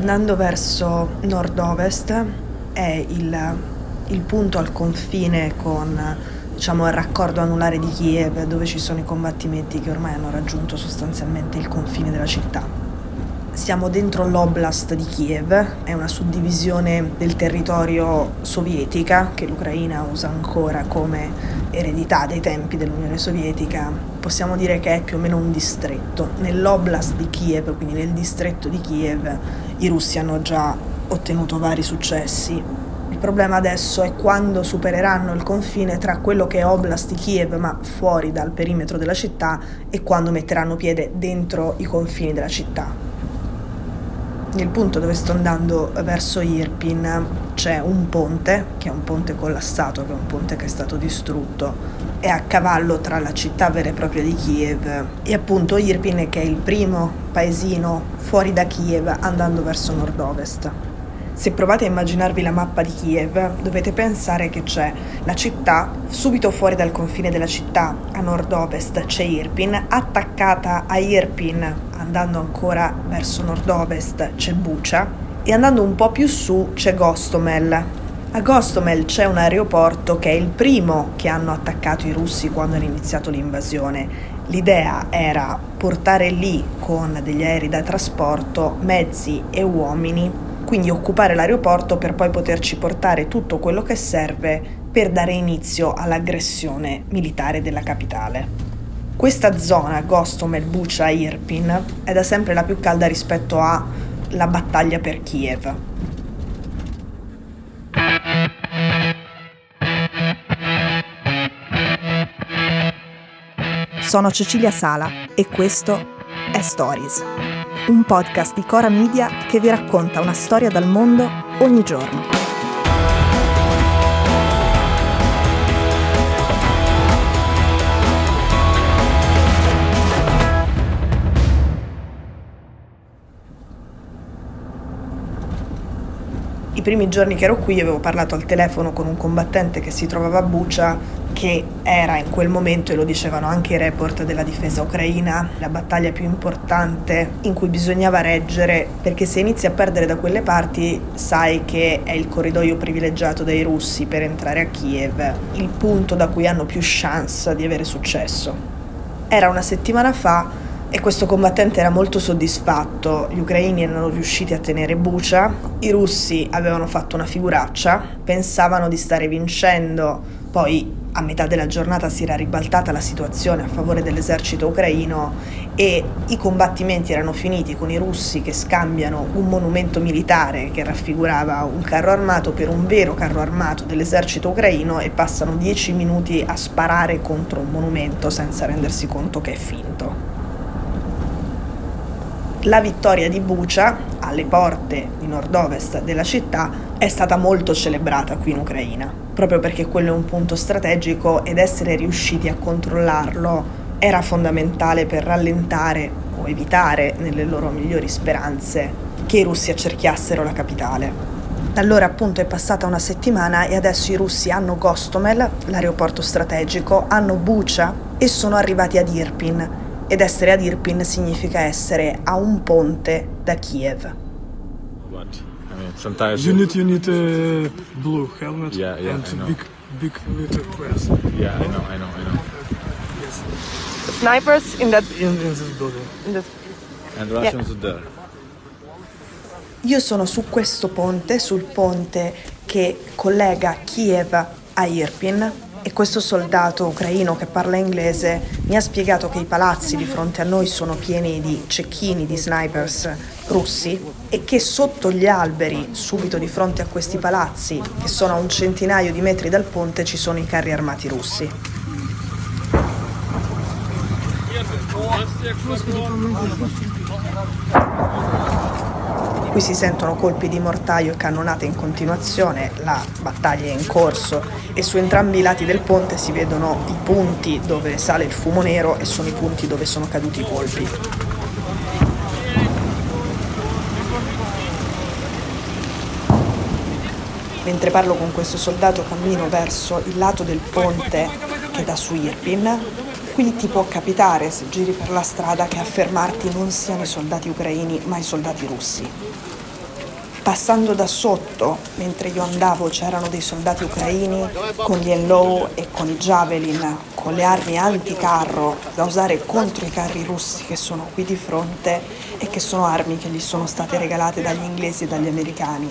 andando verso nord-ovest è il, il punto al confine con diciamo, il raccordo anulare di Kiev, dove ci sono i combattimenti che ormai hanno raggiunto sostanzialmente il confine della città. Siamo dentro l'oblast di Kiev, è una suddivisione del territorio sovietica che l'Ucraina usa ancora come eredità dei tempi dell'Unione Sovietica. Possiamo dire che è più o meno un distretto. Nell'oblast di Kiev, quindi nel distretto di Kiev, i russi hanno già ottenuto vari successi. Il problema adesso è quando supereranno il confine tra quello che è Oblast di Kiev, ma fuori dal perimetro della città, e quando metteranno piede dentro i confini della città. Nel punto dove sto andando verso Irpin c'è un ponte, che è un ponte collassato, che è un ponte che è stato distrutto, è a cavallo tra la città vera e propria di Kiev e appunto Irpin che è il primo paesino fuori da Kiev andando verso nord-ovest. Se provate a immaginarvi la mappa di Kiev, dovete pensare che c'è la città, subito fuori dal confine della città, a nord-ovest c'è Irpin, attaccata a Irpin, andando ancora verso nord-ovest, c'è Bucha, e andando un po' più su c'è Gostomel. A Gostomel c'è un aeroporto che è il primo che hanno attaccato i russi quando hanno iniziato l'invasione. L'idea era portare lì con degli aerei da trasporto mezzi e uomini quindi occupare l'aeroporto per poi poterci portare tutto quello che serve per dare inizio all'aggressione militare della capitale. Questa zona, Gostomel, Bucha, Irpin, è da sempre la più calda rispetto alla battaglia per Kiev. Sono Cecilia Sala e questo è Stories un podcast di Cora Media che vi racconta una storia dal mondo ogni giorno. I primi giorni che ero qui avevo parlato al telefono con un combattente che si trovava a Bucia che era in quel momento, e lo dicevano anche i report della difesa ucraina, la battaglia più importante in cui bisognava reggere, perché se inizi a perdere da quelle parti sai che è il corridoio privilegiato dei russi per entrare a Kiev, il punto da cui hanno più chance di avere successo. Era una settimana fa e questo combattente era molto soddisfatto. Gli ucraini erano riusciti a tenere Bucia, i russi avevano fatto una figuraccia, pensavano di stare vincendo, poi a metà della giornata si era ribaltata la situazione a favore dell'esercito ucraino e i combattimenti erano finiti con i russi che scambiano un monumento militare che raffigurava un carro armato per un vero carro armato dell'esercito ucraino e passano dieci minuti a sparare contro un monumento senza rendersi conto che è finto. La vittoria di Bucha, alle porte di nord-ovest della città, è stata molto celebrata qui in Ucraina proprio perché quello è un punto strategico ed essere riusciti a controllarlo era fondamentale per rallentare o evitare, nelle loro migliori speranze, che i russi accerchiassero la capitale. Da allora appunto è passata una settimana e adesso i russi hanno Gostomel, l'aeroporto strategico, hanno Bucha e sono arrivati ad Irpin. Ed essere ad Irpin significa essere a un ponte da Kiev. Sometimes you need you need a blue helmet yeah, yeah, and big big military dress. Yeah, I know, I know, I know. Yes. Snipers in that in, in this building. In this... And Russians yeah. there. Io sono su questo ponte, sul ponte che collega Kiev a Irpin e questo soldato ucraino che parla inglese mi ha spiegato che i palazzi di fronte a noi sono pieni di cecchini, di snipers russi e che sotto gli alberi, subito di fronte a questi palazzi, che sono a un centinaio di metri dal ponte, ci sono i carri armati russi. Qui si sentono colpi di mortaio e cannonate in continuazione, la battaglia è in corso e su entrambi i lati del ponte si vedono i punti dove sale il fumo nero e sono i punti dove sono caduti i colpi. Mentre parlo con questo soldato cammino verso il lato del ponte che dà su Irpin. Qui ti può capitare, se giri per la strada, che a fermarti non siano i soldati ucraini ma i soldati russi. Passando da sotto, mentre io andavo, c'erano dei soldati ucraini con gli Enlow e con i Javelin, con le armi anticarro da usare contro i carri russi che sono qui di fronte e che sono armi che gli sono state regalate dagli inglesi e dagli americani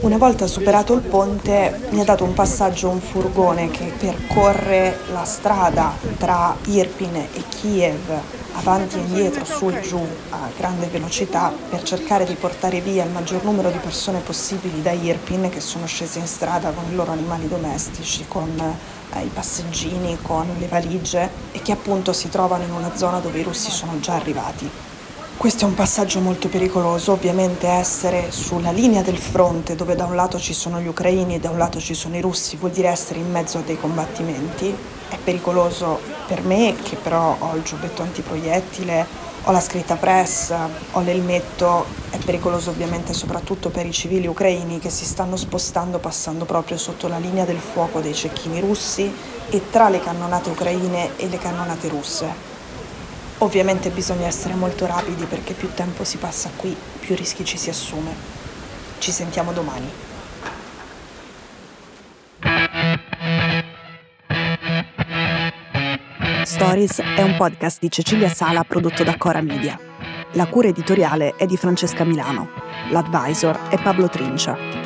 una volta superato il ponte mi ha dato un passaggio un furgone che percorre la strada tra Irpin e Kiev avanti e indietro, su e giù a grande velocità per cercare di portare via il maggior numero di persone possibili da Irpin che sono scese in strada con i loro animali domestici, con eh, i passeggini, con le valigie e che appunto si trovano in una zona dove i russi sono già arrivati. Questo è un passaggio molto pericoloso, ovviamente essere sulla linea del fronte dove da un lato ci sono gli ucraini e da un lato ci sono i russi vuol dire essere in mezzo a dei combattimenti. È pericoloso per me che però ho il giubbetto antiproiettile, ho la scritta press, ho l'elmetto, è pericoloso ovviamente soprattutto per i civili ucraini che si stanno spostando passando proprio sotto la linea del fuoco dei cecchini russi e tra le cannonate ucraine e le cannonate russe. Ovviamente bisogna essere molto rapidi perché più tempo si passa qui, più rischi ci si assume. Ci sentiamo domani. Stories è un podcast di Cecilia Sala prodotto da Cora Media. La cura editoriale è di Francesca Milano. L'advisor è Pablo Trincia.